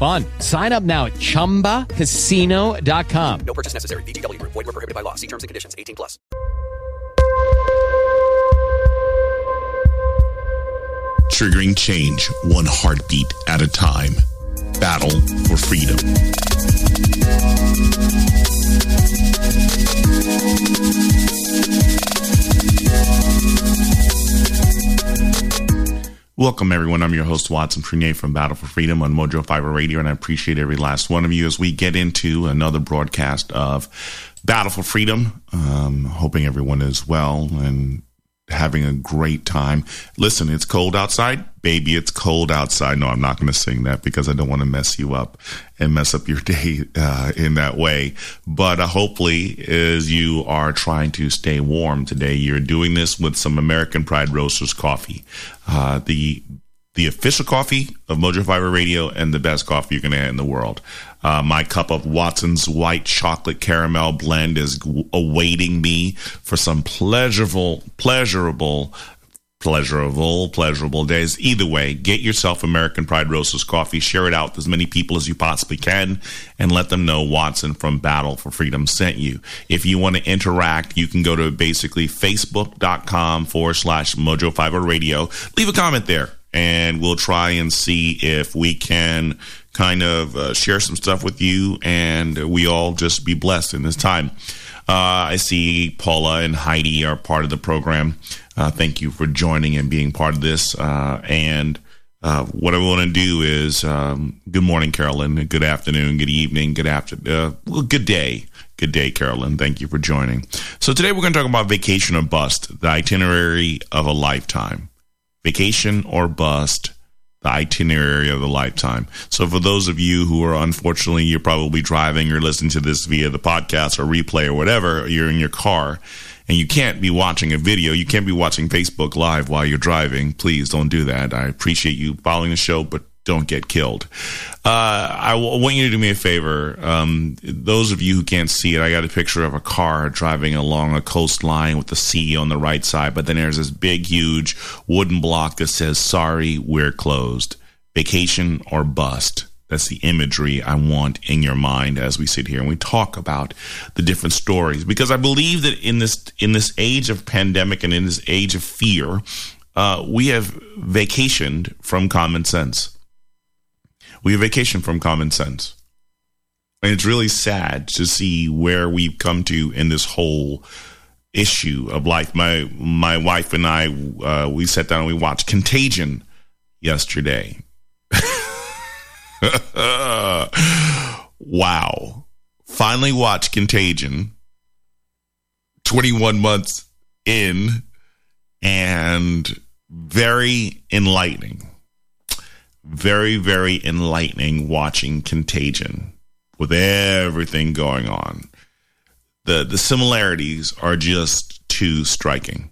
fun. Sign up now at ChumbaCasino.com. No purchase necessary. VGW. Void were prohibited by law. See terms and conditions. 18 plus. Triggering change one heartbeat at a time. Battle for freedom. Welcome, everyone. I'm your host, Watson Prunier from Battle for Freedom on Mojo Fiber Radio, and I appreciate every last one of you as we get into another broadcast of Battle for Freedom. Um, hoping everyone is well and having a great time. Listen, it's cold outside. Baby, it's cold outside. No, I'm not going to sing that because I don't want to mess you up and mess up your day uh, in that way. But uh, hopefully, as you are trying to stay warm today, you're doing this with some American Pride Roasters coffee. Uh, the the official coffee of Mojo Fiber Radio and the best coffee you can get in the world. Uh, my cup of Watson's white chocolate caramel blend is awaiting me for some pleasurable, pleasurable, pleasurable, pleasurable days. Either way, get yourself American Pride Roasters coffee, share it out with as many people as you possibly can, and let them know Watson from Battle for Freedom sent you. If you want to interact, you can go to basically facebook.com forward slash Mojo Fiber Radio. Leave a comment there and we'll try and see if we can kind of uh, share some stuff with you and we all just be blessed in this time. Uh, I see Paula and Heidi are part of the program. Uh, thank you for joining and being part of this. Uh, and uh, what I want to do is um, good morning, Carolyn. Good afternoon, good evening, good after, uh, well, good day. Good day, Carolyn. Thank you for joining. So today we're going to talk about vacation or bust, the itinerary of a lifetime vacation or bust, the itinerary of the lifetime. So for those of you who are unfortunately, you're probably driving or listening to this via the podcast or replay or whatever, you're in your car and you can't be watching a video. You can't be watching Facebook live while you're driving. Please don't do that. I appreciate you following the show, but don't get killed. Uh, I want you to do me a favor. Um, those of you who can't see it, I got a picture of a car driving along a coastline with the sea on the right side, but then there's this big, huge wooden block that says, Sorry, we're closed. Vacation or bust. That's the imagery I want in your mind as we sit here and we talk about the different stories. Because I believe that in this in this age of pandemic and in this age of fear, uh, we have vacationed from common sense we have vacation from common sense. And it's really sad to see where we've come to in this whole issue of life. My my wife and I uh, we sat down and we watched Contagion yesterday. wow. Finally watched Contagion 21 months in and very enlightening very, very enlightening watching Contagion with everything going on. The the similarities are just too striking.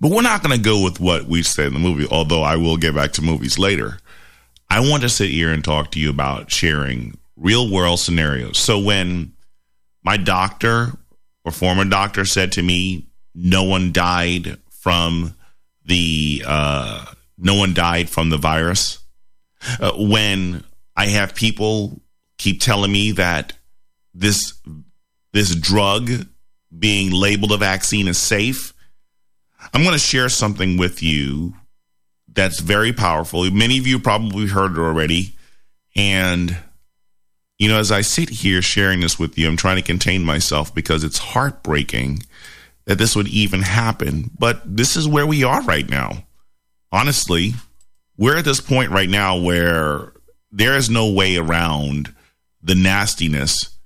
But we're not going to go with what we said in the movie, although I will get back to movies later. I want to sit here and talk to you about sharing real world scenarios. So when my doctor or former doctor said to me, no one died from the uh, no one died from the virus uh, when I have people keep telling me that this this drug being labeled a vaccine is safe, I'm going to share something with you that's very powerful. Many of you probably heard it already. And, you know, as I sit here sharing this with you, I'm trying to contain myself because it's heartbreaking that this would even happen. But this is where we are right now. Honestly, we're at this point right now where there is no way around the nastiness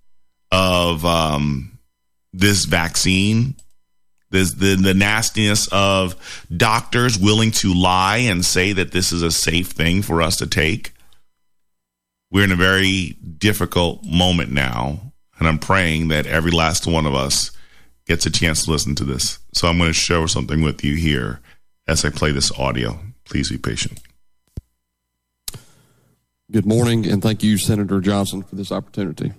of um, this vaccine. This, the, the nastiness of doctors willing to lie and say that this is a safe thing for us to take. We're in a very difficult moment now, and I'm praying that every last one of us gets a chance to listen to this. So I'm going to share something with you here as I play this audio. Please be patient. Good morning, and thank you, Senator Johnson, for this opportunity.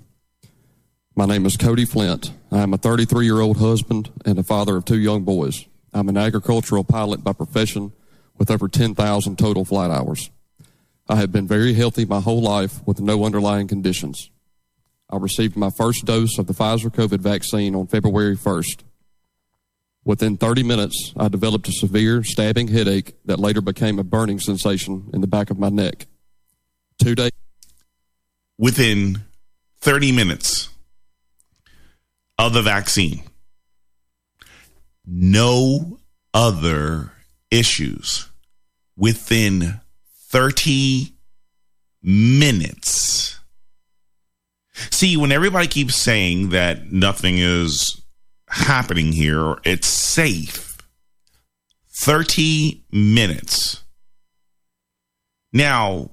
My name is Cody Flint. I am a 33 year old husband and a father of two young boys. I'm an agricultural pilot by profession with over 10,000 total flight hours. I have been very healthy my whole life with no underlying conditions. I received my first dose of the Pfizer COVID vaccine on February 1st. Within 30 minutes, I developed a severe stabbing headache that later became a burning sensation in the back of my neck two days. Within 30 minutes of the vaccine, no other issues within 30 minutes. See, when everybody keeps saying that nothing is happening here, it's safe. 30 minutes. Now,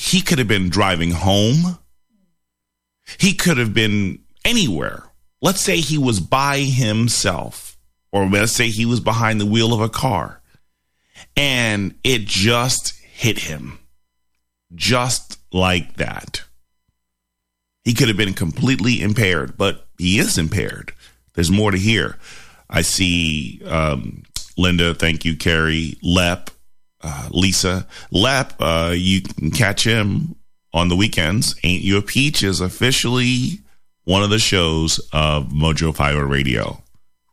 he could have been driving home. He could have been anywhere. Let's say he was by himself, or let's say he was behind the wheel of a car, and it just hit him. Just like that. He could have been completely impaired, but he is impaired. There's more to hear. I see um, Linda, thank you, Carrie, Lep, uh, Lisa Lep. Uh, you can catch him on the weekends. Ain't You a Peach is officially one of the shows of Mojo Fiber Radio.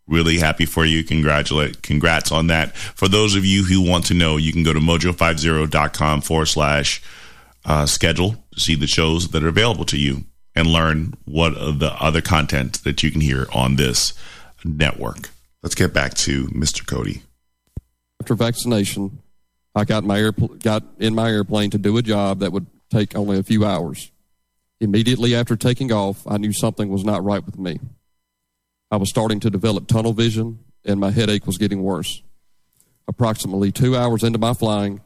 Really happy for you. Congratulate, congrats on that. For those of you who want to know, you can go to mojo50.com forward slash uh, schedule to see the shows that are available to you and learn what the other content that you can hear on this network. Let's get back to Mr. Cody. After vaccination, I got my air, got in my airplane to do a job that would take only a few hours. Immediately after taking off, I knew something was not right with me. I was starting to develop tunnel vision, and my headache was getting worse. Approximately two hours into my flying,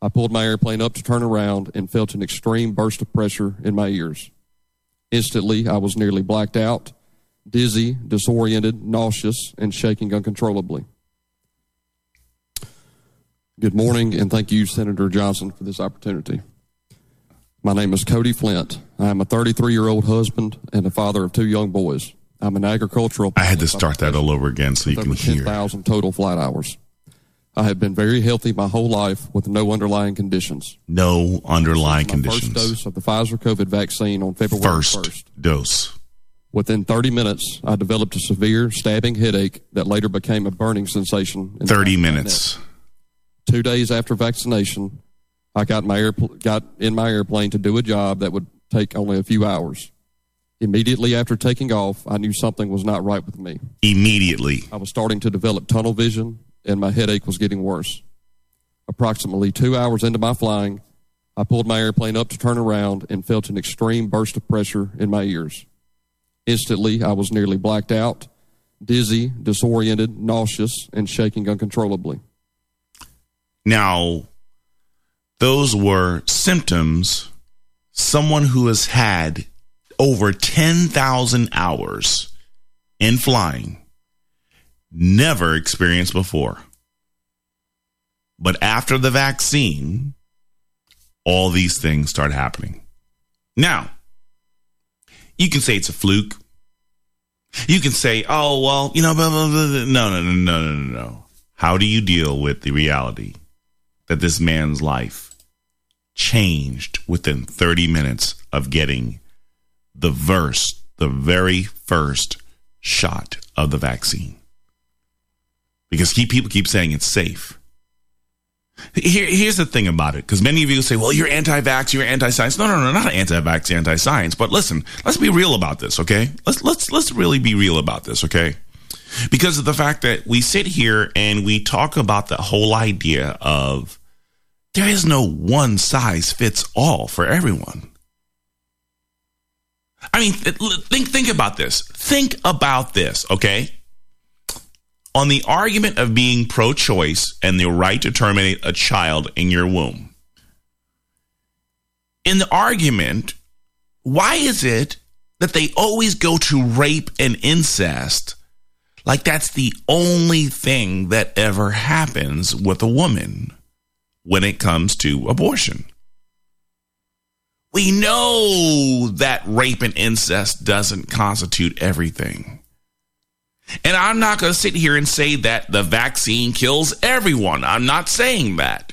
I pulled my airplane up to turn around and felt an extreme burst of pressure in my ears. Instantly, I was nearly blacked out, dizzy, disoriented, nauseous, and shaking uncontrollably. Good morning, and thank you, Senator Johnson, for this opportunity. My name is Cody Flint. I am a 33 year old husband and a father of two young boys. I'm an agricultural. I had to start that all over again so you can hear. 10,000 total flight hours. I have been very healthy my whole life with no underlying conditions. No underlying conditions. First dose of the Pfizer COVID vaccine on February First 1st. dose. Within 30 minutes, I developed a severe stabbing headache that later became a burning sensation. in 30 back of my minutes. Two days after vaccination, I got my airpl- got in my airplane to do a job that would take only a few hours. Immediately after taking off, I knew something was not right with me. Immediately. I was starting to develop tunnel vision, and my headache was getting worse. Approximately two hours into my flying, I pulled my airplane up to turn around and felt an extreme burst of pressure in my ears. Instantly, I was nearly blacked out, dizzy, disoriented, nauseous, and shaking uncontrollably. Now, those were symptoms someone who has had over 10,000 hours in flying never experienced before. But after the vaccine, all these things start happening. Now, you can say it's a fluke. You can say, oh, well, you know, blah, blah, blah, no, no, no, no, no, no. How do you deal with the reality that this man's life changed within 30 minutes of getting the verse, the very first shot of the vaccine? Because keep, people keep saying it's safe. Here, here's the thing about it, because many of you say, well, you're anti-vax, you're anti-science. No, no, no, not anti-vax, anti-science. But listen, let's be real about this, okay? Let's let's let's really be real about this, okay? Because of the fact that we sit here and we talk about the whole idea of there is no one size fits all for everyone. I mean, think think about this. Think about this, okay? On the argument of being pro-choice and the right to terminate a child in your womb. In the argument, why is it that they always go to rape and incest like that's the only thing that ever happens with a woman when it comes to abortion. We know that rape and incest doesn't constitute everything. And I'm not going to sit here and say that the vaccine kills everyone. I'm not saying that.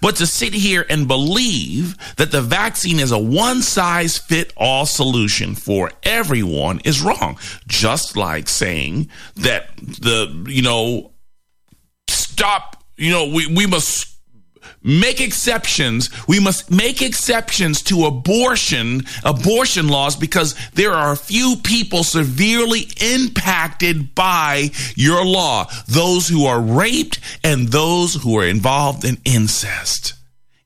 But to sit here and believe that the vaccine is a one size fit all solution for everyone is wrong. Just like saying that the, you know, stop, you know, we, we must make exceptions. We must make exceptions to abortion, abortion laws because there are a few people severely impacted by your law. Those who are raped and those who are involved in incest.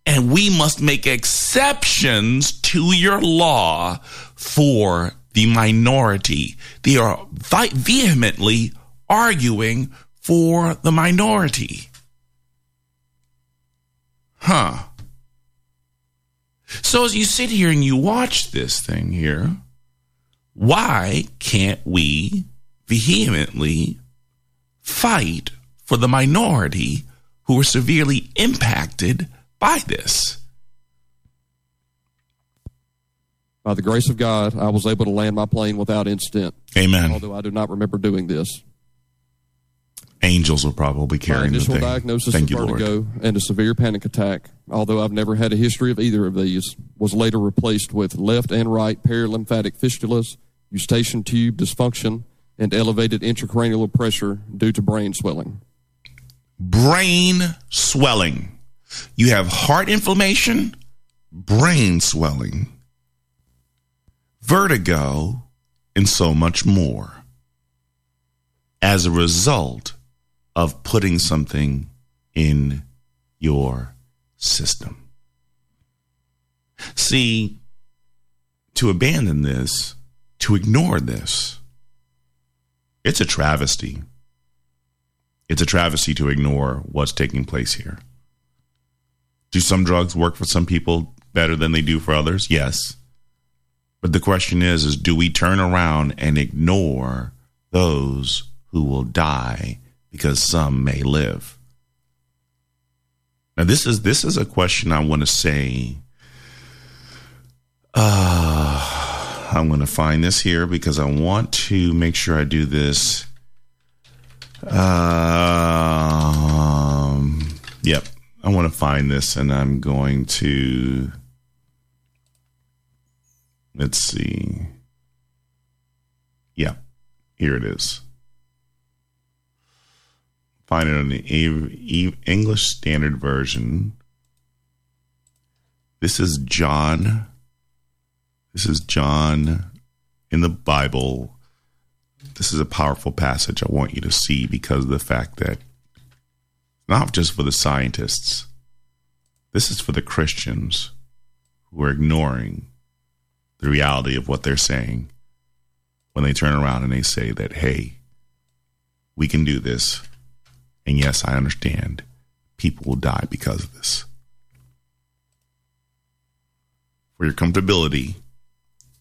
And we must make exceptions to your law for the minority. They are vehemently arguing for the minority. Huh. So as you sit here and you watch this thing here, why can't we vehemently fight for the minority who are severely impacted by this? By the grace of God, I was able to land my plane without incident. Amen. Although I do not remember doing this. Angels will probably carry My initial the thing. diagnosis Thank of you, vertigo Lord. and a severe panic attack, although I've never had a history of either of these, was later replaced with left and right perilymphatic fistulas, eustachian tube dysfunction, and elevated intracranial pressure due to brain swelling. Brain swelling. You have heart inflammation, brain swelling, vertigo, and so much more as a result of putting something in your system. See, to abandon this, to ignore this, it's a travesty. It's a travesty to ignore what's taking place here. Do some drugs work for some people better than they do for others? Yes. But the question is is do we turn around and ignore those who will die because some may live? Now this is this is a question I want to say uh I'm going to find this here because I want to make sure I do this um yep. I want to find this and I'm going to let's see. Yeah. Here it is. Find it on the English Standard Version. This is John. This is John in the Bible. This is a powerful passage I want you to see because of the fact that not just for the scientists, this is for the Christians who are ignoring the reality of what they're saying when they turn around and they say that, hey, we can do this. And yes, I understand people will die because of this. For your comfortability,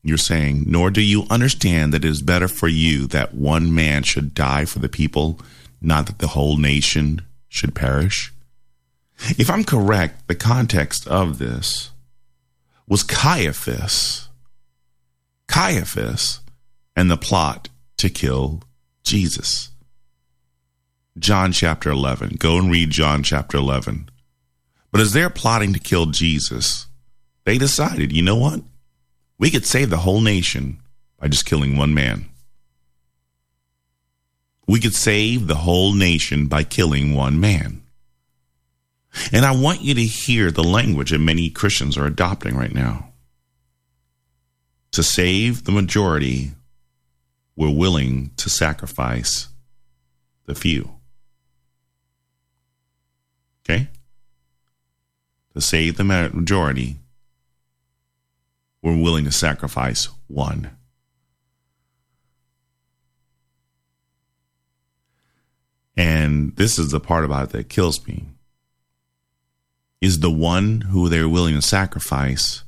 you're saying, nor do you understand that it is better for you that one man should die for the people, not that the whole nation should perish. If I'm correct, the context of this was Caiaphas. Caiaphas and the plot to kill Jesus. John chapter 11. Go and read John chapter 11. But as they're plotting to kill Jesus, they decided, you know what? We could save the whole nation by just killing one man. We could save the whole nation by killing one man. And I want you to hear the language that many Christians are adopting right now. To save the majority, we're willing to sacrifice the few. Okay? To save the majority, we're willing to sacrifice one. And this is the part about it that kills me. Is the one who they're willing to sacrifice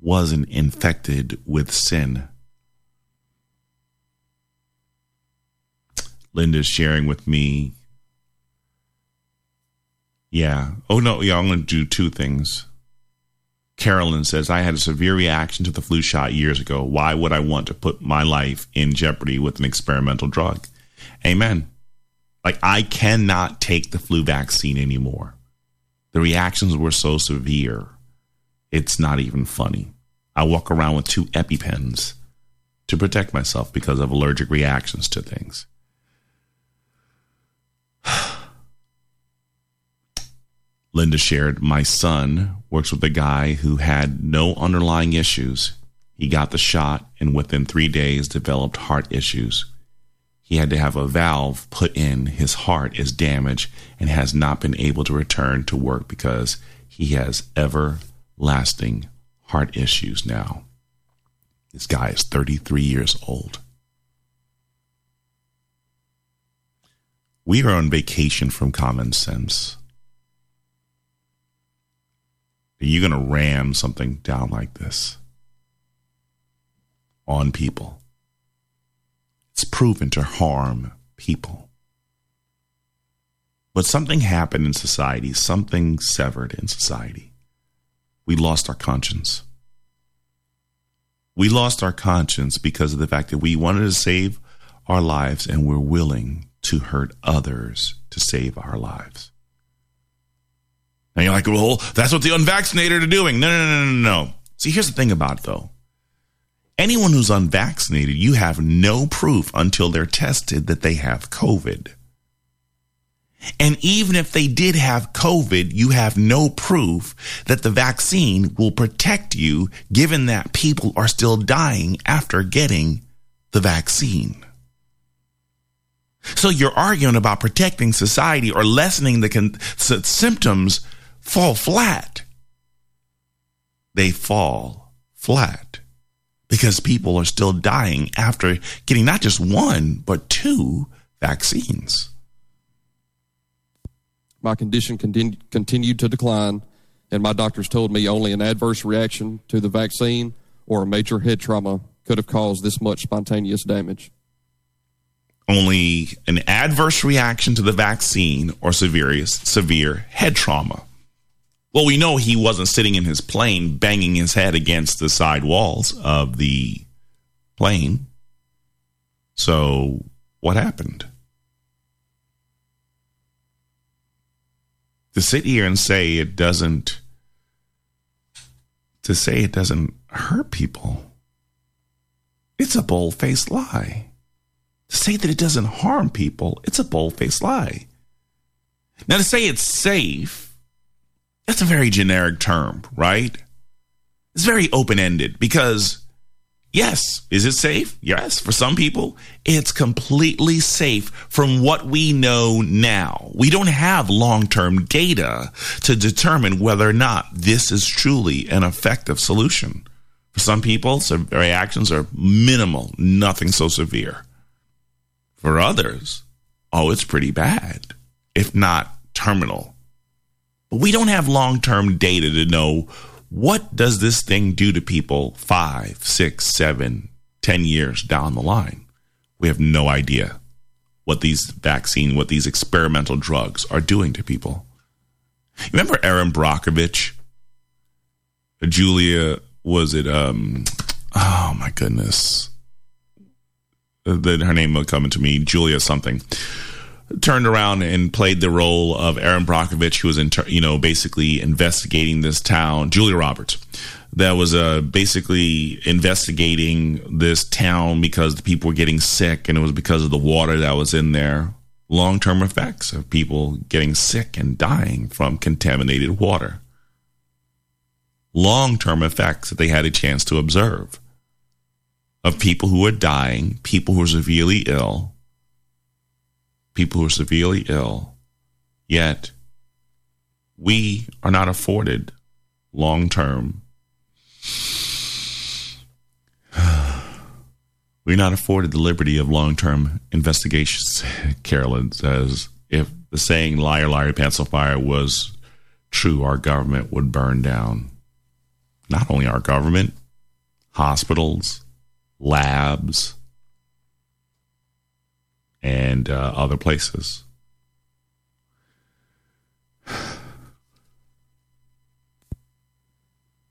wasn't infected with sin. Linda's sharing with me. Yeah. Oh, no. Yeah, I'm going to do two things. Carolyn says, I had a severe reaction to the flu shot years ago. Why would I want to put my life in jeopardy with an experimental drug? Amen. Like, I cannot take the flu vaccine anymore. The reactions were so severe, it's not even funny. I walk around with two EpiPens to protect myself because of allergic reactions to things. Linda shared, My son works with a guy who had no underlying issues. He got the shot and within three days developed heart issues. He had to have a valve put in. His heart is damaged and has not been able to return to work because he has everlasting heart issues now. This guy is 33 years old. We are on vacation from common sense. Are you going to ram something down like this on people? It's proven to harm people. But something happened in society, something severed in society. We lost our conscience. We lost our conscience because of the fact that we wanted to save our lives and we're willing to hurt others to save our lives. And you're like, well, that's what the unvaccinated are doing. No, no, no, no, no. See, here's the thing about it, though. Anyone who's unvaccinated, you have no proof until they're tested that they have COVID. And even if they did have COVID, you have no proof that the vaccine will protect you, given that people are still dying after getting the vaccine. So you're arguing about protecting society or lessening the con- symptoms fall flat. They fall flat because people are still dying after getting not just one, but two vaccines. My condition continu- continued to decline, and my doctors told me only an adverse reaction to the vaccine or a major head trauma could have caused this much spontaneous damage. Only an adverse reaction to the vaccine or severe, severe head trauma. Well, we know he wasn't sitting in his plane banging his head against the side walls of the plane. So, what happened? To sit here and say it doesn't, to say it doesn't hurt people, it's a bold faced lie. To say that it doesn't harm people, it's a bold faced lie. Now, to say it's safe, that's a very generic term, right? It's very open ended because, yes, is it safe? Yes, for some people, it's completely safe from what we know now. We don't have long term data to determine whether or not this is truly an effective solution. For some people, some reactions are minimal, nothing so severe. For others, oh, it's pretty bad, if not terminal. But we don't have long term data to know what does this thing do to people five, six, seven, ten years down the line. We have no idea what these vaccine, what these experimental drugs are doing to people. Remember Erin Brockovich? Julia, was it? Um, oh my goodness, then her name will come to me. Julia something turned around and played the role of Erin Brockovich, who was, in, you know, basically investigating this town. Julia Roberts, that was uh, basically investigating this town because the people were getting sick, and it was because of the water that was in there. Long term effects of people getting sick and dying from contaminated water. Long term effects that they had a chance to observe of people who are dying, people who are severely ill, people who are severely ill, yet we are not afforded long term. We're not afforded the liberty of long term investigations, Carolyn says. If the saying liar, liar, pants pencil fire was true, our government would burn down. Not only our government, hospitals, labs, and uh, other places.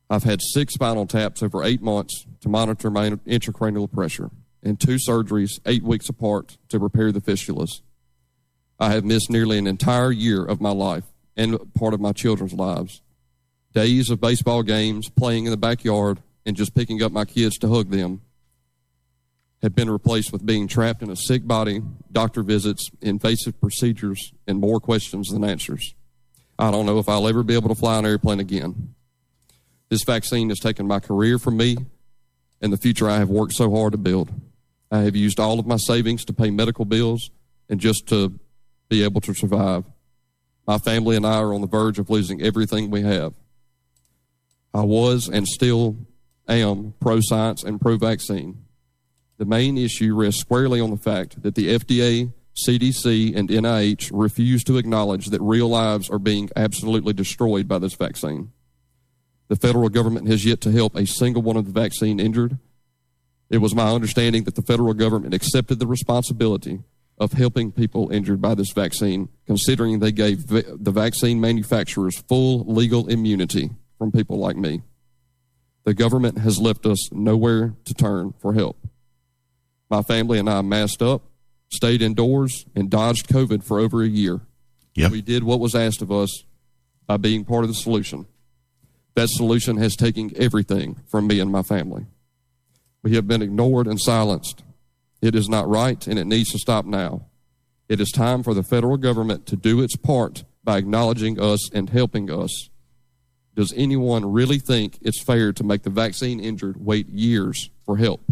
I've had six spinal taps over eight months to monitor my intracranial pressure and two surgeries eight weeks apart to repair the fistulas. I have missed nearly an entire year of my life and part of my children's lives. Days of baseball games, playing in the backyard, and just picking up my kids to hug them have been replaced with being trapped in a sick body, doctor visits, invasive procedures, and more questions than answers. I don't know if I'll ever be able to fly an airplane again. This vaccine has taken my career from me and the future I have worked so hard to build. I have used all of my savings to pay medical bills and just to be able to survive. My family and I are on the verge of losing everything we have. I was and still am pro science and pro vaccine. The main issue rests squarely on the fact that the FDA, CDC, and NIH refuse to acknowledge that real lives are being absolutely destroyed by this vaccine. The federal government has yet to help a single one of the vaccine injured. It was my understanding that the federal government accepted the responsibility of helping people injured by this vaccine, considering they gave the vaccine manufacturers full legal immunity from people like me. The government has left us nowhere to turn for help. My family and I masked up, stayed indoors, and dodged COVID for over a year. Yep. We did what was asked of us by being part of the solution. That solution has taken everything from me and my family. We have been ignored and silenced. It is not right and it needs to stop now. It is time for the federal government to do its part by acknowledging us and helping us. Does anyone really think it's fair to make the vaccine injured wait years for help?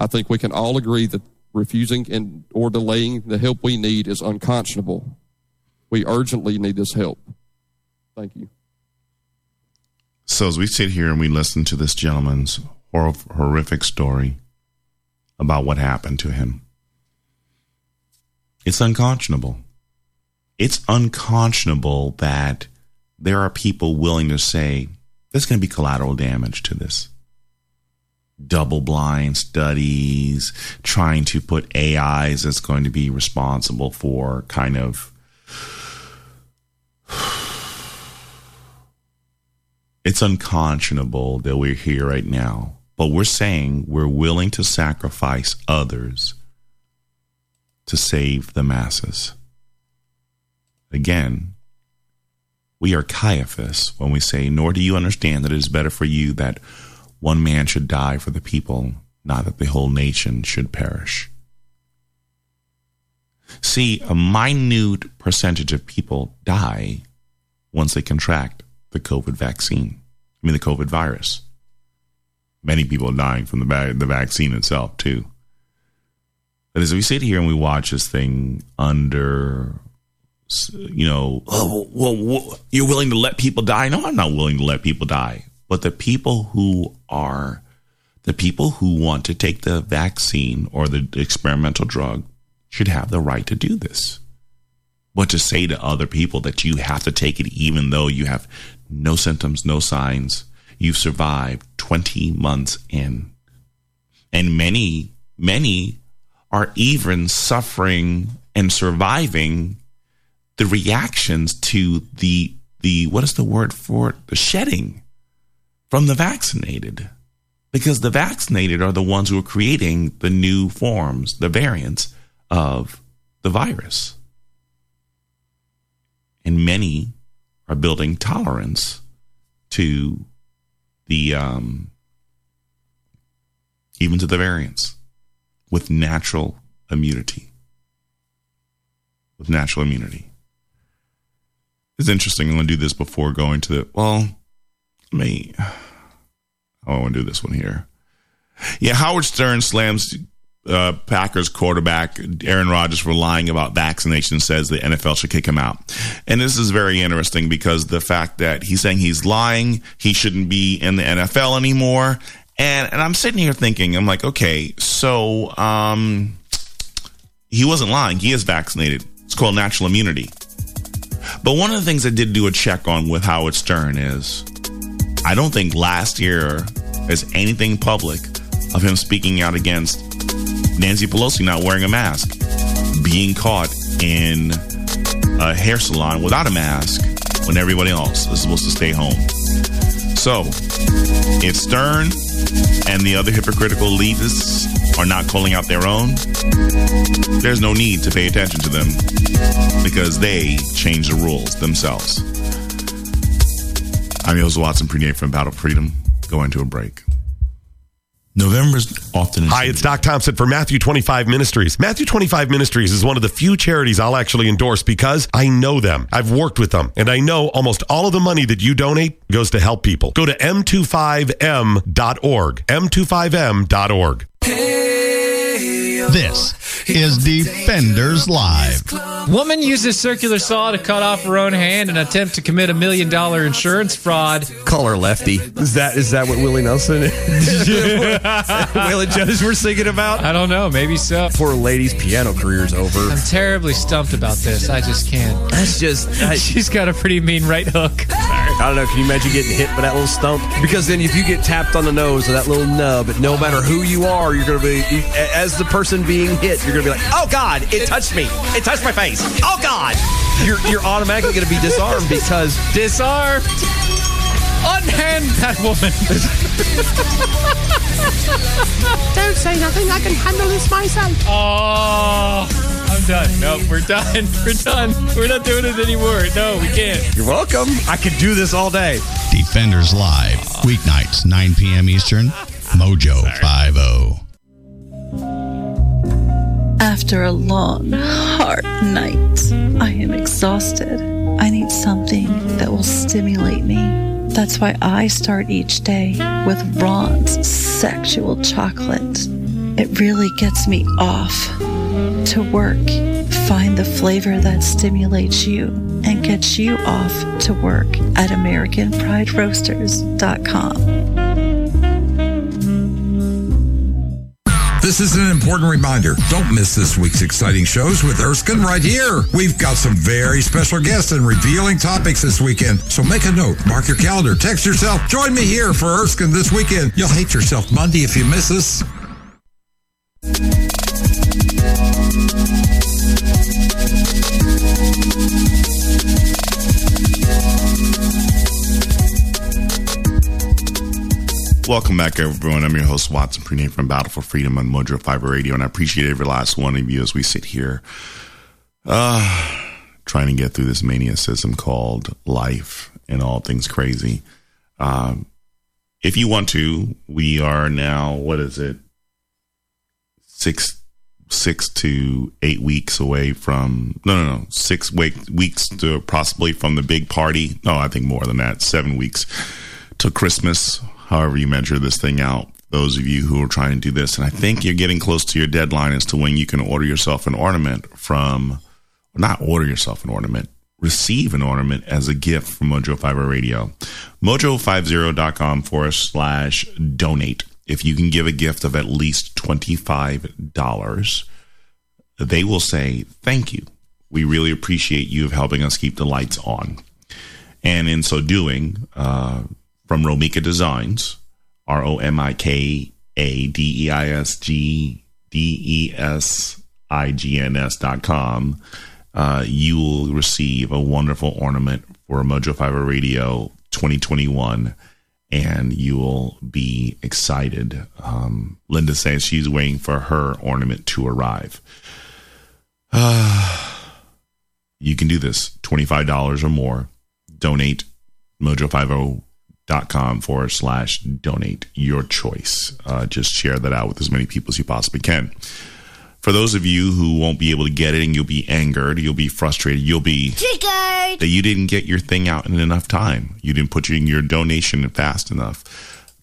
I think we can all agree that refusing and or delaying the help we need is unconscionable. We urgently need this help. Thank you. So as we sit here and we listen to this gentleman's hor- horrific story about what happened to him, it's unconscionable. It's unconscionable that there are people willing to say there's going to be collateral damage to this. Double blind studies, trying to put AIs that's going to be responsible for kind of it's unconscionable that we're here right now, but we're saying we're willing to sacrifice others to save the masses. Again, we are Caiaphas when we say, Nor do you understand that it is better for you that one man should die for the people, not that the whole nation should perish. See, a minute percentage of people die once they contract the COVID vaccine. I mean, the COVID virus. Many people are dying from the, the vaccine itself, too. But as we sit here and we watch this thing under, you know, oh, well, well, you're willing to let people die? No, I'm not willing to let people die. But the people who are, the people who want to take the vaccine or the experimental drug should have the right to do this. But to say to other people that you have to take it even though you have no symptoms, no signs, you've survived 20 months in. And many, many are even suffering and surviving the reactions to the the what is the word for it? The shedding from the vaccinated. Because the vaccinated are the ones who are creating the new forms, the variants of the virus and many are building tolerance to the um, even to the variants with natural immunity. With natural immunity. It's interesting. I'm going to do this before going to the. Well, me. I want to do this one here. Yeah, Howard Stern slams uh, Packers quarterback Aaron Rodgers for lying about vaccination says the NFL should kick him out. And this is very interesting because the fact that he's saying he's lying, he shouldn't be in the NFL anymore. And and I'm sitting here thinking, I'm like, okay, so um, he wasn't lying. He is vaccinated. It's called natural immunity. But one of the things I did do a check on with Howard Stern is I don't think last year there's anything public of him speaking out against Nancy Pelosi not wearing a mask, being caught in a hair salon without a mask when everybody else is supposed to stay home. So, if Stern and the other hypocritical elitists are not calling out their own, there's no need to pay attention to them because they change the rules themselves. I'm Jose Watson, prenate from Battle Freedom. Going to a break. November's often. Hi, it's Doc Thompson for Matthew 25 Ministries. Matthew 25 Ministries is one of the few charities I'll actually endorse because I know them. I've worked with them, and I know almost all of the money that you donate goes to help people. Go to m25m.org. m25m.org. This is Defenders Live. Woman uses circular saw to cut off her own hand and attempt to commit a million dollar insurance fraud. Call her Lefty. Is that is that what Willie Nelson Waylon Jennings were singing about? I don't know, maybe so. Poor lady's piano career's over. I'm terribly stumped about this. I just can't. That's just. I, She's got a pretty mean right hook. I don't know. Can you imagine getting hit by that little stump? Because then, if you get tapped on the nose with that little nub, no matter who you are, you're going to be as the person being hit. You're going to be like, "Oh God, it touched me! It touched my face! Oh God!" You're you're automatically going to be disarmed because Disarmed. Unhand that woman. Don't say nothing. I can handle this myself. Oh, I'm done. No, we're done. We're done. We're not doing it anymore. No, we can't. you're welcome. I could do this all day. Defenders Live, weeknights, 9 p.m. Eastern, Mojo oh. 50. After a long, hard night, I am exhausted. I need something that will stimulate me. That's why I start each day with Ron's sexual chocolate. It really gets me off to work. Find the flavor that stimulates you and gets you off to work at AmericanPrideRoasters.com. This is an important reminder. Don't miss this week's exciting shows with Erskine right here. We've got some very special guests and revealing topics this weekend. So make a note, mark your calendar, text yourself. Join me here for Erskine this weekend. You'll hate yourself Monday if you miss us. Welcome back, everyone. I'm your host, Watson Prenate from Battle for Freedom on Mojo Fiber Radio, and I appreciate every last one of you as we sit here uh, trying to get through this maniacism called life and all things crazy. Um, if you want to, we are now, what is it? Six six to eight weeks away from no no no six week, weeks to possibly from the big party. No i think more than that seven weeks to christmas however you measure this thing out. Those of you who are trying to do this and i think you're getting close to your deadline as to when you can order yourself an ornament from not order yourself an ornament receive an ornament as a gift from mojo fiber oh radio. Mojo50.com forward slash donate if you can give a gift of at least $25 they will say thank you. We really appreciate you helping us keep the lights on. And in so doing uh, from Romika Designs, R O M I K A D E I S G D E S I G N S dot com, uh, you will receive a wonderful ornament for Mojo Fiber Radio 2021 and you will be excited. Um, Linda says she's waiting for her ornament to arrive. Uh, you can do this $25 or more. Donate mojo50.com forward slash donate your choice. Uh, just share that out with as many people as you possibly can. For those of you who won't be able to get it and you'll be angered, you'll be frustrated, you'll be Triggered. that you didn't get your thing out in enough time. You didn't put in your donation fast enough.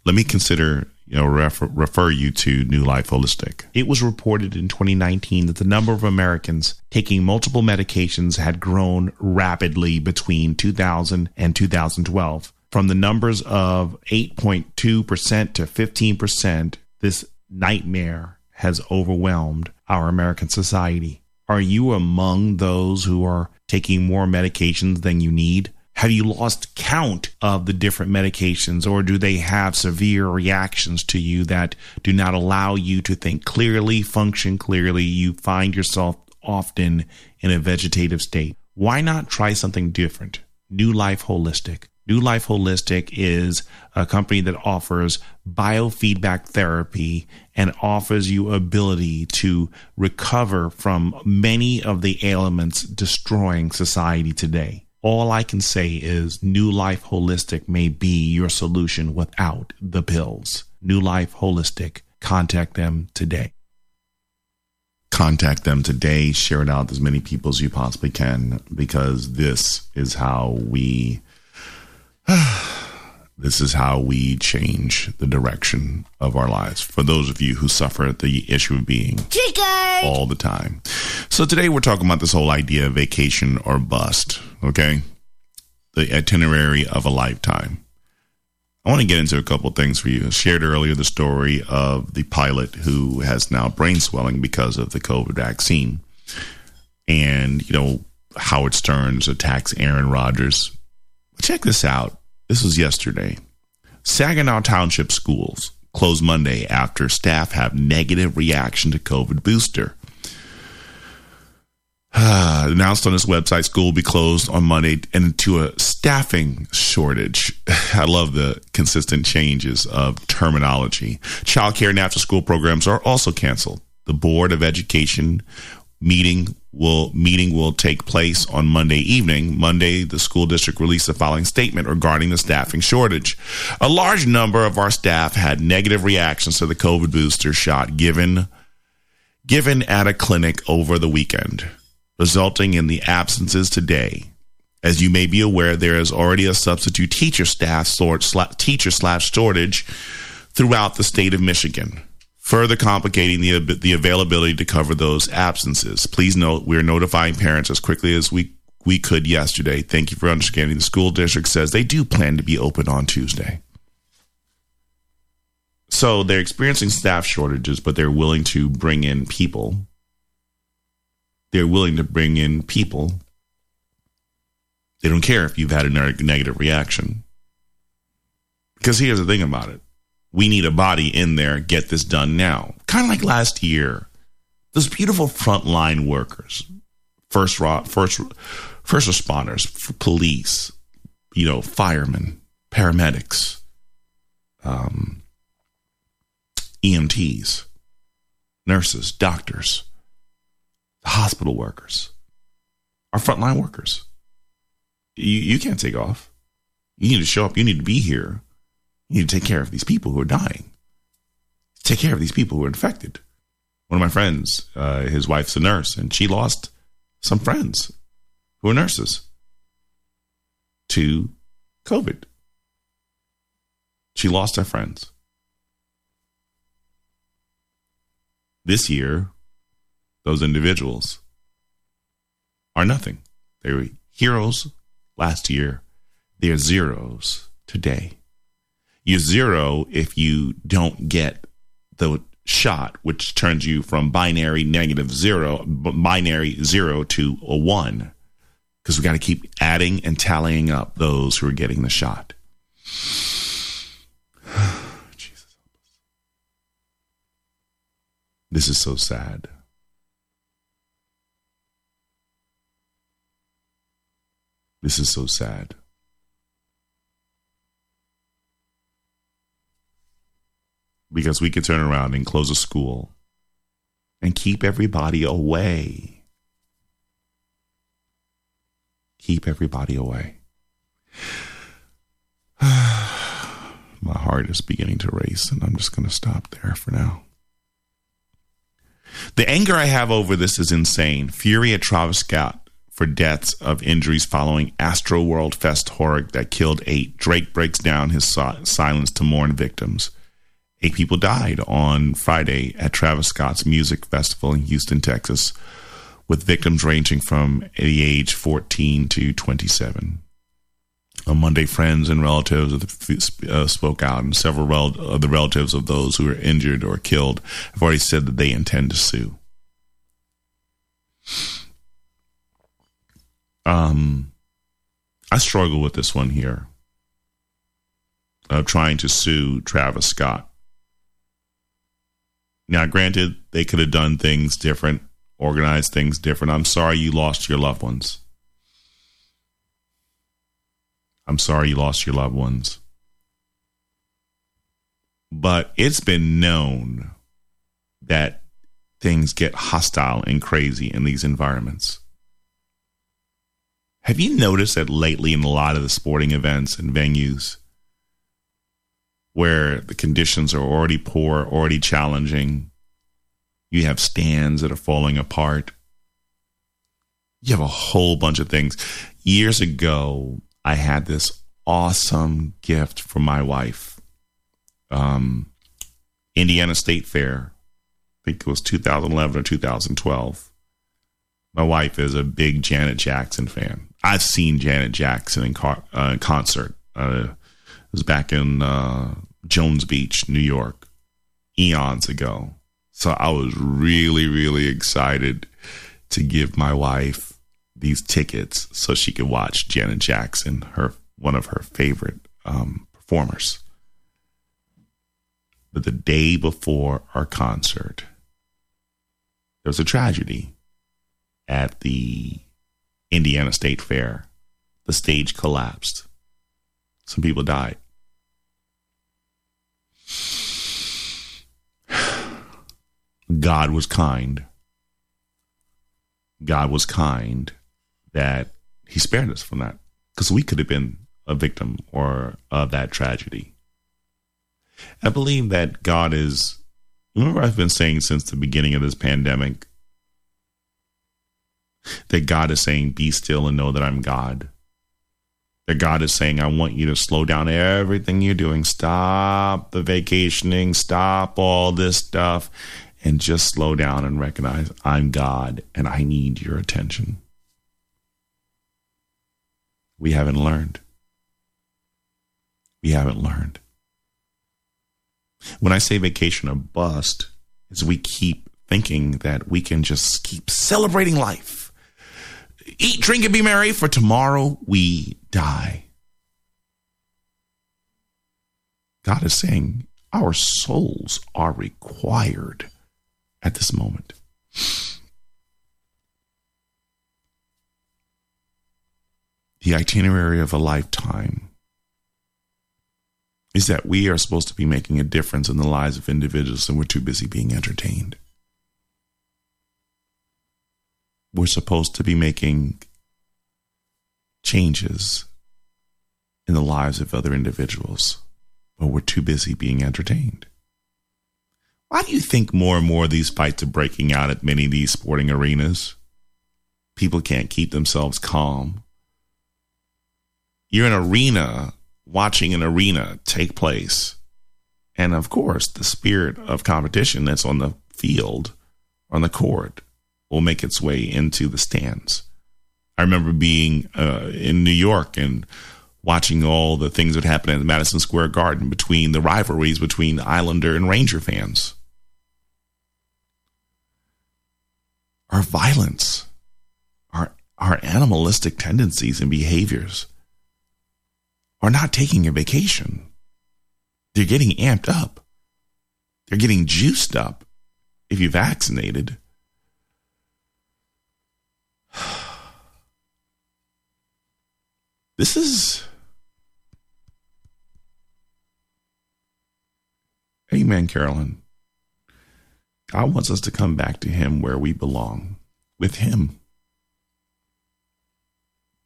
Let me consider you know, refer, refer you to New Life Holistic. It was reported in 2019 that the number of Americans taking multiple medications had grown rapidly between 2000 and 2012. From the numbers of 8.2% to 15%, this nightmare has overwhelmed our American society. Are you among those who are taking more medications than you need? Have you lost count of the different medications, or do they have severe reactions to you that do not allow you to think clearly, function clearly? You find yourself often in a vegetative state. Why not try something different? New Life Holistic. New Life Holistic is a company that offers biofeedback therapy and offers you ability to recover from many of the ailments destroying society today. All I can say is New Life Holistic may be your solution without the pills. New Life Holistic. Contact them today. Contact them today. Share it out as many people as you possibly can because this is how we. This is how we change the direction of our lives. For those of you who suffer the issue of being Triggered! all the time. So today we're talking about this whole idea of vacation or bust, okay? The itinerary of a lifetime. I want to get into a couple things for you. I shared earlier the story of the pilot who has now brain swelling because of the COVID vaccine. And, you know, Howard Stearns attacks Aaron Rodgers. Check this out. This was yesterday. Saginaw Township schools closed Monday after staff have negative reaction to COVID booster. announced on its website school will be closed on Monday and to a staffing shortage. I love the consistent changes of terminology. Childcare and after school programs are also canceled. The Board of Education meeting will meeting will take place on Monday evening. Monday, the school district released the following statement regarding the staffing shortage. A large number of our staff had negative reactions to the COVID booster shot given given at a clinic over the weekend, resulting in the absences today. As you may be aware, there is already a substitute teacher staff sort, teacher slash shortage throughout the state of Michigan further complicating the, the availability to cover those absences. Please note we are notifying parents as quickly as we, we could yesterday. Thank you for understanding. The school district says they do plan to be open on Tuesday. So they're experiencing staff shortages, but they're willing to bring in people. They're willing to bring in people. They don't care if you've had a negative reaction. Because here's the thing about it we need a body in there, get this done now. Kind of like last year. Those beautiful frontline workers, first first first responders, police, you know, firemen, paramedics, um, EMTs, nurses, doctors, hospital workers, our frontline workers. You, you can't take off. You need to show up. You need to be here. You need to take care of these people who are dying. Take care of these people who are infected. One of my friends, uh, his wife's a nurse, and she lost some friends who are nurses to COVID. She lost her friends. This year, those individuals are nothing. They were heroes last year. They're zeros today. You're zero if you don't get the shot, which turns you from binary negative zero, binary zero to a one. Because we got to keep adding and tallying up those who are getting the shot. Jesus. This is so sad. This is so sad. Because we could turn around and close a school and keep everybody away. Keep everybody away. My heart is beginning to race, and I'm just going to stop there for now. The anger I have over this is insane. Fury at Travis Scott for deaths of injuries following Astroworld Fest horror that killed eight. Drake breaks down his silence to mourn victims Eight people died on Friday at Travis Scott's music festival in Houston, Texas, with victims ranging from the age 14 to 27. On Monday, friends and relatives the, uh, spoke out, and several rel- of the relatives of those who were injured or killed have already said that they intend to sue. Um, I struggle with this one here of trying to sue Travis Scott. Now, granted, they could have done things different, organized things different. I'm sorry you lost your loved ones. I'm sorry you lost your loved ones. But it's been known that things get hostile and crazy in these environments. Have you noticed that lately in a lot of the sporting events and venues where the conditions are already poor, already challenging, you have stands that are falling apart, you have a whole bunch of things. Years ago, I had this awesome gift for my wife. Um, Indiana State Fair, I think it was 2011 or 2012. My wife is a big Janet Jackson fan. I've seen Janet Jackson in car, uh, concert. Uh, it was back in uh, Jones Beach, New York, eons ago. So I was really, really excited to give my wife these tickets so she could watch Janet Jackson, her one of her favorite um, performers. But the day before our concert, there was a tragedy at the Indiana State Fair. The stage collapsed. Some people died. God was kind. God was kind that He spared us from that because we could have been a victim or of that tragedy. I believe that God is. Remember, I've been saying since the beginning of this pandemic that God is saying, Be still and know that I'm God. That God is saying, I want you to slow down everything you're doing. Stop the vacationing, stop all this stuff, and just slow down and recognize I'm God and I need your attention. We haven't learned. We haven't learned. When I say vacation or bust, is we keep thinking that we can just keep celebrating life. Eat, drink, and be merry, for tomorrow we die. God is saying our souls are required at this moment. The itinerary of a lifetime is that we are supposed to be making a difference in the lives of individuals and we're too busy being entertained. We're supposed to be making changes in the lives of other individuals, but we're too busy being entertained. Why do you think more and more of these fights are breaking out at many of these sporting arenas? People can't keep themselves calm. You're in an arena watching an arena take place. And of course, the spirit of competition that's on the field, on the court, will make its way into the stands. I remember being uh, in New York and watching all the things that happened at Madison Square Garden between the rivalries between Islander and Ranger fans. Our violence, our, our animalistic tendencies and behaviors are not taking a vacation. They're getting amped up. They're getting juiced up if you're vaccinated. This is. Amen, Carolyn. God wants us to come back to Him where we belong, with Him.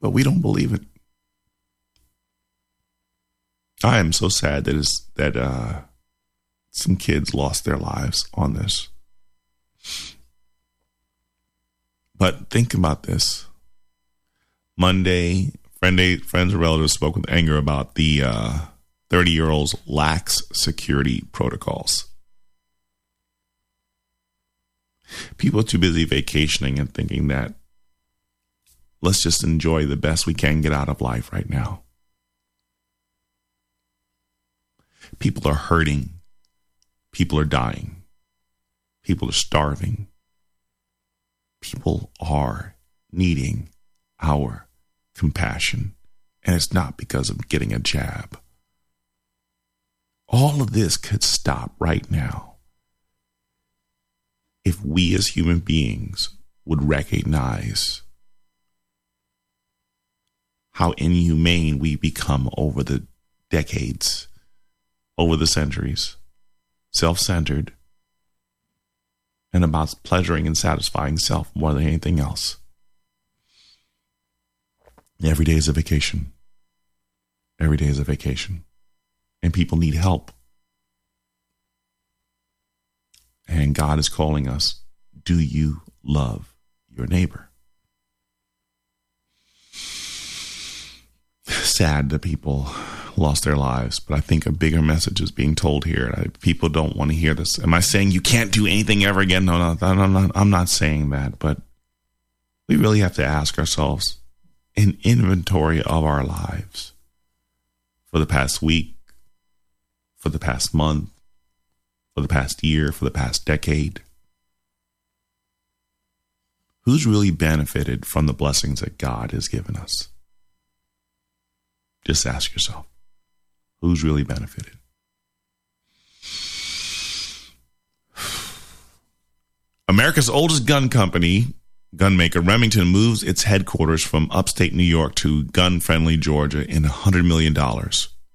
But we don't believe it. I am so sad that is that uh, some kids lost their lives on this. But think about this. Monday, friend, friends and relatives spoke with anger about the uh, 30 year olds lax security protocols. People are too busy vacationing and thinking that let's just enjoy the best we can get out of life right now. People are hurting. People are dying. People are starving. People are needing our compassion. And it's not because of getting a jab. All of this could stop right now if we as human beings would recognize how inhumane we become over the decades, over the centuries, self centered, and about pleasuring and satisfying self more than anything else. Every day is a vacation. Every day is a vacation. And people need help. And God is calling us Do you love your neighbor? Sad that people lost their lives, but I think a bigger message is being told here. People don't want to hear this. Am I saying you can't do anything ever again? No, no, no, no, I'm not saying that, but we really have to ask ourselves an inventory of our lives for the past week, for the past month, for the past year, for the past decade? Who's really benefited from the blessings that God has given us? Just ask yourself who's really benefited? America's oldest gun company, gunmaker Remington, moves its headquarters from upstate New York to gun friendly Georgia in $100 million.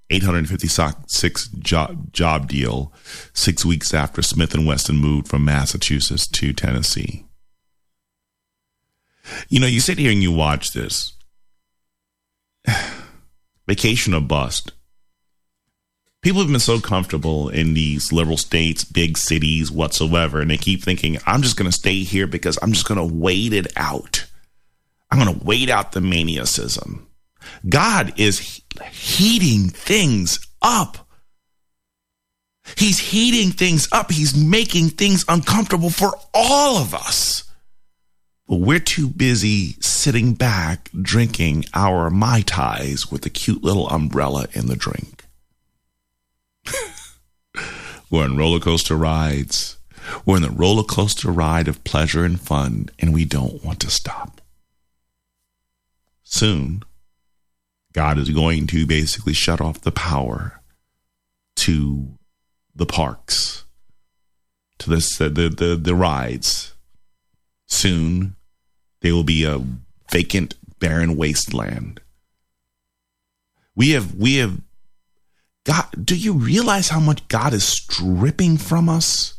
856 job, job deal six weeks after Smith & Wesson moved from Massachusetts to Tennessee. You know, you sit here and you watch this. Vacation or bust. People have been so comfortable in these liberal states, big cities, whatsoever, and they keep thinking, I'm just going to stay here because I'm just going to wait it out. I'm going to wait out the maniacism. God is heating things up. He's heating things up. He's making things uncomfortable for all of us. But we're too busy sitting back drinking our Mai Tais with a cute little umbrella in the drink. we're on roller coaster rides. We're in the roller coaster ride of pleasure and fun, and we don't want to stop. Soon, God is going to basically shut off the power to the parks, to this, the, the, the, the rides. Soon, they will be a vacant, barren wasteland. We have, we have, God, do you realize how much God is stripping from us?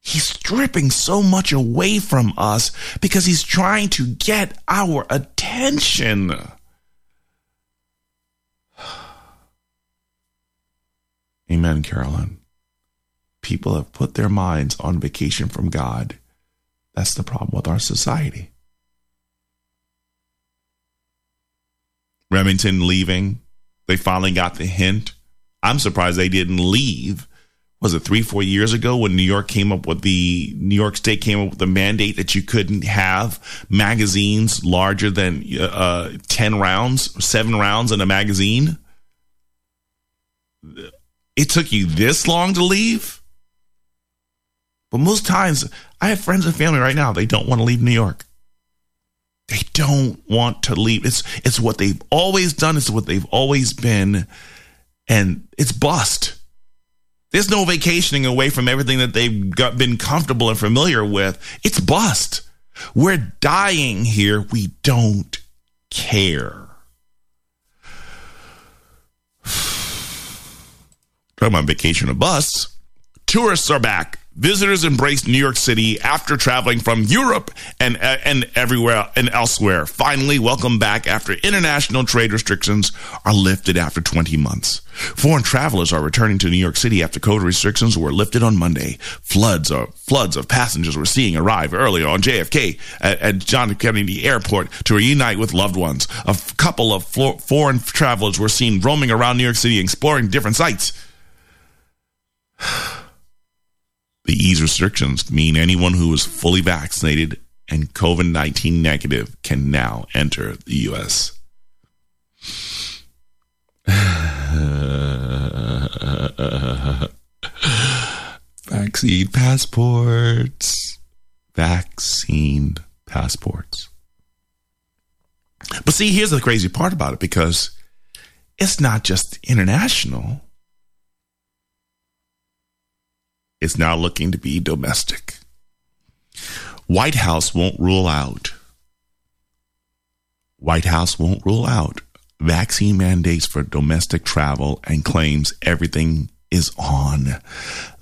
He's stripping so much away from us because he's trying to get our attention. Amen, Carolyn. People have put their minds on vacation from God. That's the problem with our society. Remington leaving. They finally got the hint. I'm surprised they didn't leave. Was it three, four years ago when New York came up with the New York State came up with the mandate that you couldn't have magazines larger than uh, 10 rounds, seven rounds in a magazine? it took you this long to leave? But most times, I have friends and family right now, they don't want to leave New York. They don't want to leave. It's it's what they've always done, it's what they've always been, and it's bust. There's no vacationing away from everything that they've got, been comfortable and familiar with. It's bust. We're dying here. We don't care. Talking about vacation or bus. Tourists are back. Visitors embraced New York City after traveling from Europe and uh, and everywhere and elsewhere. Finally, welcome back after international trade restrictions are lifted after 20 months. Foreign travelers are returning to New York City after COVID restrictions were lifted on Monday. Floods of floods of passengers were seeing arrive earlier on JFK at, at John F. Kennedy Airport to reunite with loved ones. A f- couple of flo- foreign travelers were seen roaming around New York City, exploring different sites. The ease restrictions mean anyone who is fully vaccinated and COVID 19 negative can now enter the U.S. Vaccine passports. Vaccine passports. But see, here's the crazy part about it because it's not just international. Is now looking to be domestic. White House won't rule out. White House won't rule out vaccine mandates for domestic travel and claims everything is on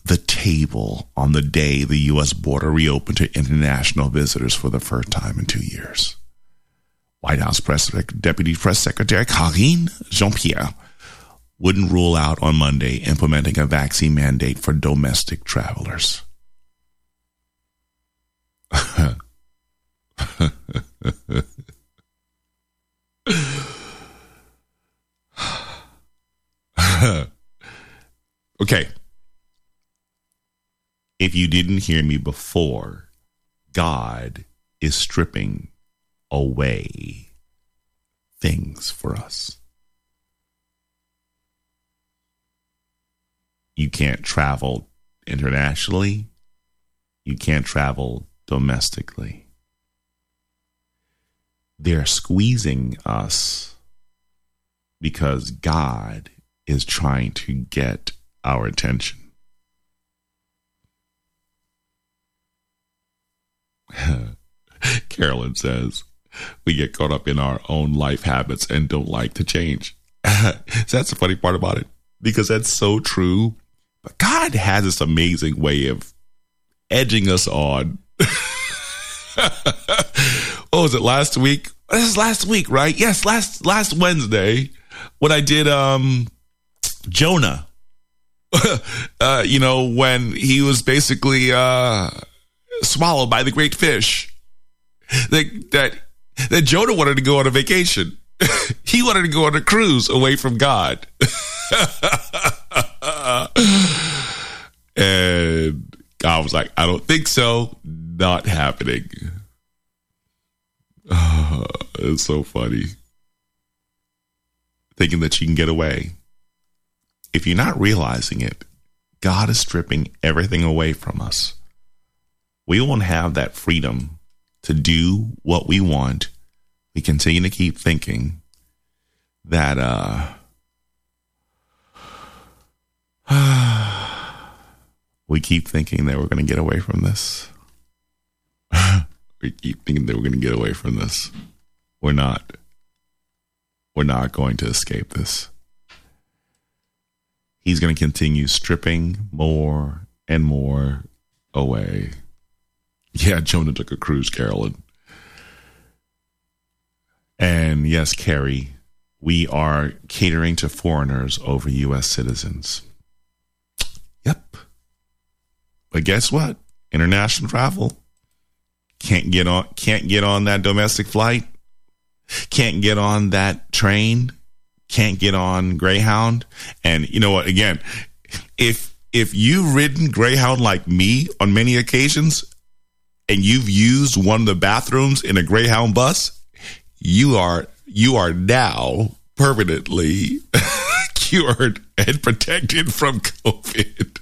the table on the day the U.S. border reopened to international visitors for the first time in two years. White House Press Deputy Press Secretary Karine Jean Pierre wouldn't rule out on Monday implementing a vaccine mandate for domestic travelers. okay. If you didn't hear me before, God is stripping away things for us. You can't travel internationally, you can't travel domestically. They're squeezing us because God is trying to get our attention. Carolyn says, we get caught up in our own life habits and don't like to change. that's the funny part about it because that's so true. But God has this amazing way of edging us on. what was it last week? This is last week, right? Yes, last last Wednesday when I did um Jonah. uh, you know, when he was basically uh swallowed by the great fish. That that that Jonah wanted to go on a vacation. he wanted to go on a cruise away from God. And God was like, I don't think so. Not happening. Oh, it's so funny. Thinking that you can get away. If you're not realizing it, God is stripping everything away from us. We won't have that freedom to do what we want. We continue to keep thinking that uh we keep thinking that we're going to get away from this. we keep thinking that we're going to get away from this. We're not. We're not going to escape this. He's going to continue stripping more and more away. Yeah, Jonah took a cruise, Carolyn. And yes, Carrie, we are catering to foreigners over U.S. citizens. Yep. But guess what? International travel can't get on can't get on that domestic flight. Can't get on that train. Can't get on Greyhound. And you know what? Again, if if you've ridden Greyhound like me on many occasions and you've used one of the bathrooms in a Greyhound bus, you are you are now permanently cured and protected from COVID.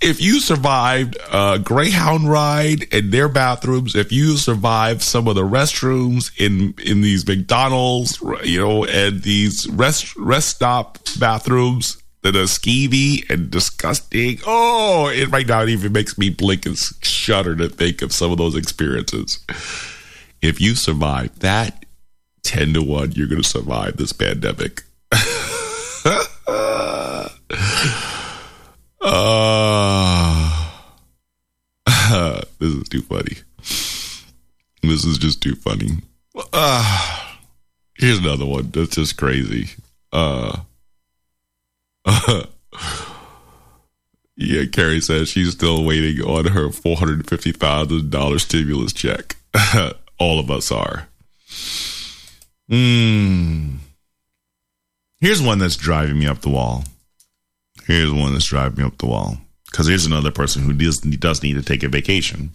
If you survived a Greyhound ride and their bathrooms, if you survived some of the restrooms in in these McDonald's, you know, and these rest rest stop bathrooms that are skeevy and disgusting. Oh, it right now it even makes me blink and shudder to think of some of those experiences. If you survive that, ten to one, you're going to survive this pandemic. Uh, this is too funny. This is just too funny. Uh, here's another one that's just crazy. Uh, uh, yeah, Carrie says she's still waiting on her four hundred fifty thousand dollar stimulus check. All of us are. Mm. Here's one that's driving me up the wall. Here's one that's driving me up the wall. Because here's another person who does, does need to take a vacation.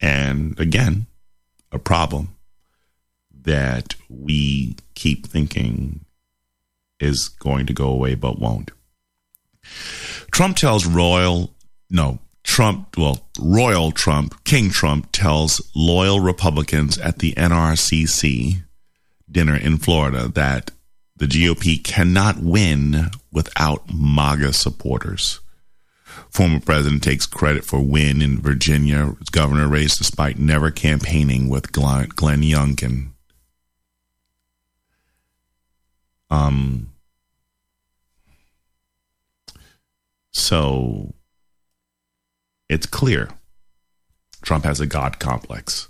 And again, a problem that we keep thinking is going to go away but won't. Trump tells Royal, no, Trump, well, Royal Trump, King Trump tells loyal Republicans at the NRCC dinner in Florida that the GOP cannot win without MAGA supporters. Former president takes credit for win in Virginia governor race despite never campaigning with Glenn, Glenn Youngkin. Um, so it's clear Trump has a God complex.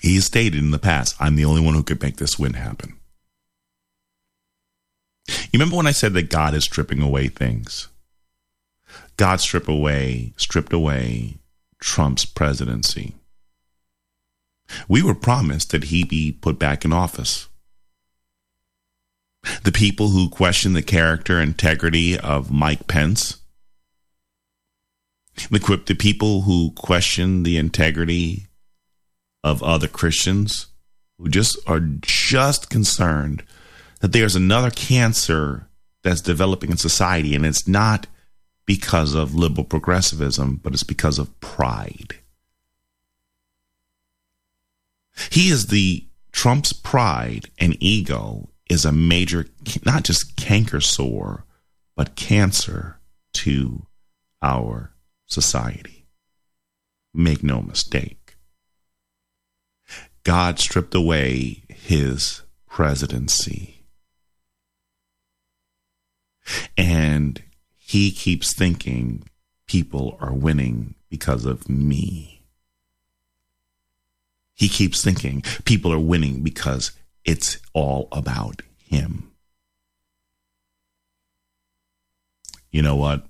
He has stated in the past, I'm the only one who could make this win happen. You remember when I said that God is stripping away things? God stripped away, stripped away Trump's presidency. We were promised that he be put back in office. The people who question the character integrity of Mike Pence, the, the people who question the integrity of other Christians, who just are just concerned that there's another cancer that's developing in society, and it's not because of liberal progressivism, but it's because of pride. He is the Trump's pride and ego is a major, not just canker sore, but cancer to our society. Make no mistake. God stripped away his presidency. And he keeps thinking people are winning because of me. He keeps thinking people are winning because it's all about him. You know what?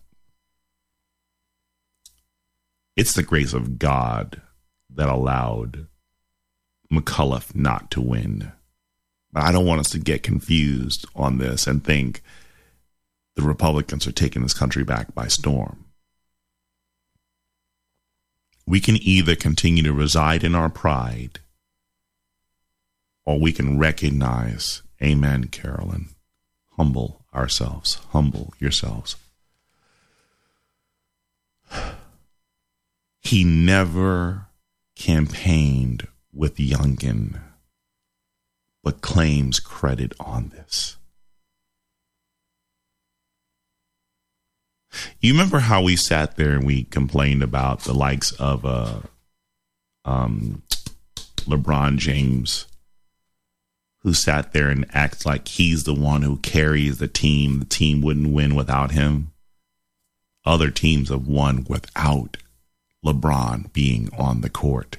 It's the grace of God that allowed McAuliffe not to win. I don't want us to get confused on this and think the Republicans are taking this country back by storm. We can either continue to reside in our pride or we can recognize, Amen, Carolyn, humble ourselves, humble yourselves. He never campaigned with Youngkin, but claims credit on this. You remember how we sat there and we complained about the likes of uh, um, LeBron James, who sat there and acts like he's the one who carries the team. The team wouldn't win without him. Other teams have won without LeBron being on the court.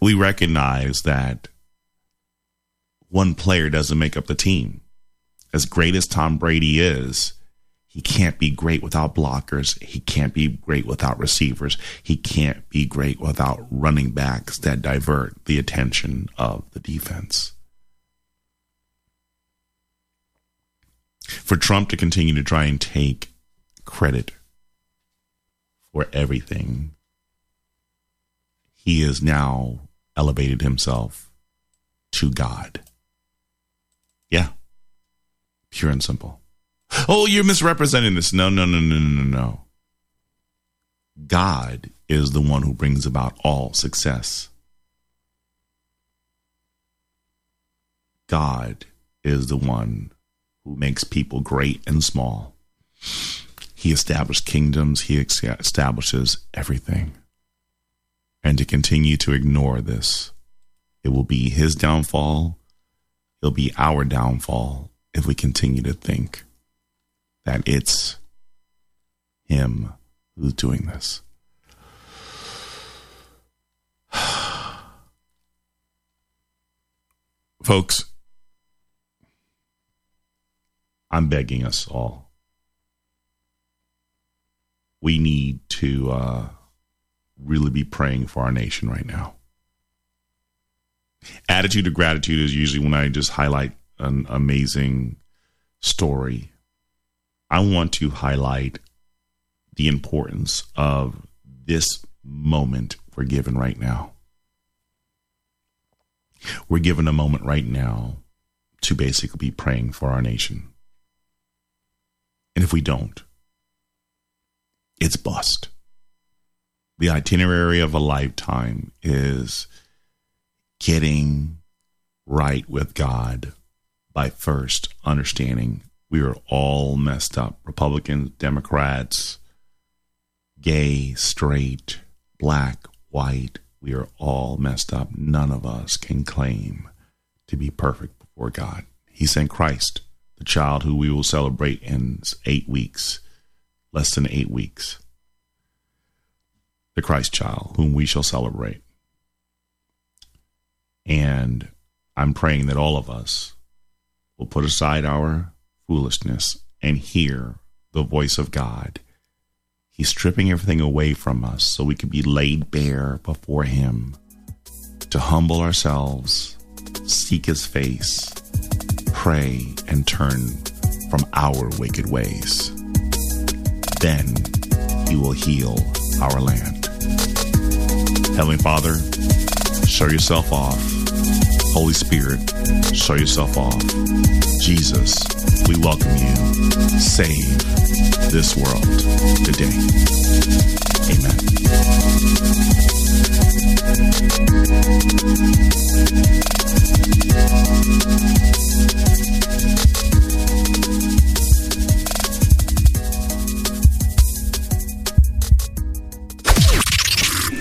We recognize that one player doesn't make up the team as great as Tom Brady is, he can't be great without blockers. He can't be great without receivers. He can't be great without running backs that divert the attention of the defense. For Trump to continue to try and take credit for everything, he has now elevated himself to God. Yeah pure and simple. Oh, you're misrepresenting this. No, no, no, no, no, no. God is the one who brings about all success. God is the one who makes people great and small. He established kingdoms, he establishes everything. And to continue to ignore this, it will be his downfall, it'll be our downfall if we continue to think that it's Him who's doing this. Folks, I'm begging us all. We need to uh, really be praying for our nation right now. Attitude of gratitude is usually when I just highlight an amazing story. I want to highlight the importance of this moment we're given right now. We're given a moment right now to basically be praying for our nation. And if we don't, it's bust. The itinerary of a lifetime is getting right with God by first understanding we are all messed up Republicans, Democrats, gay, straight, black, white. We are all messed up. None of us can claim to be perfect before God. He sent Christ, the child who we will celebrate in eight weeks, less than eight weeks. The Christ child, whom we shall celebrate. And I'm praying that all of us will put aside our foolishness and hear the voice of God. He's stripping everything away from us so we can be laid bare before Him to humble ourselves, seek His face, pray, and turn from our wicked ways. Then He will heal our land. Heavenly Father, show yourself off. Holy Spirit, show yourself off. Jesus, we welcome you. Save this world today. Amen.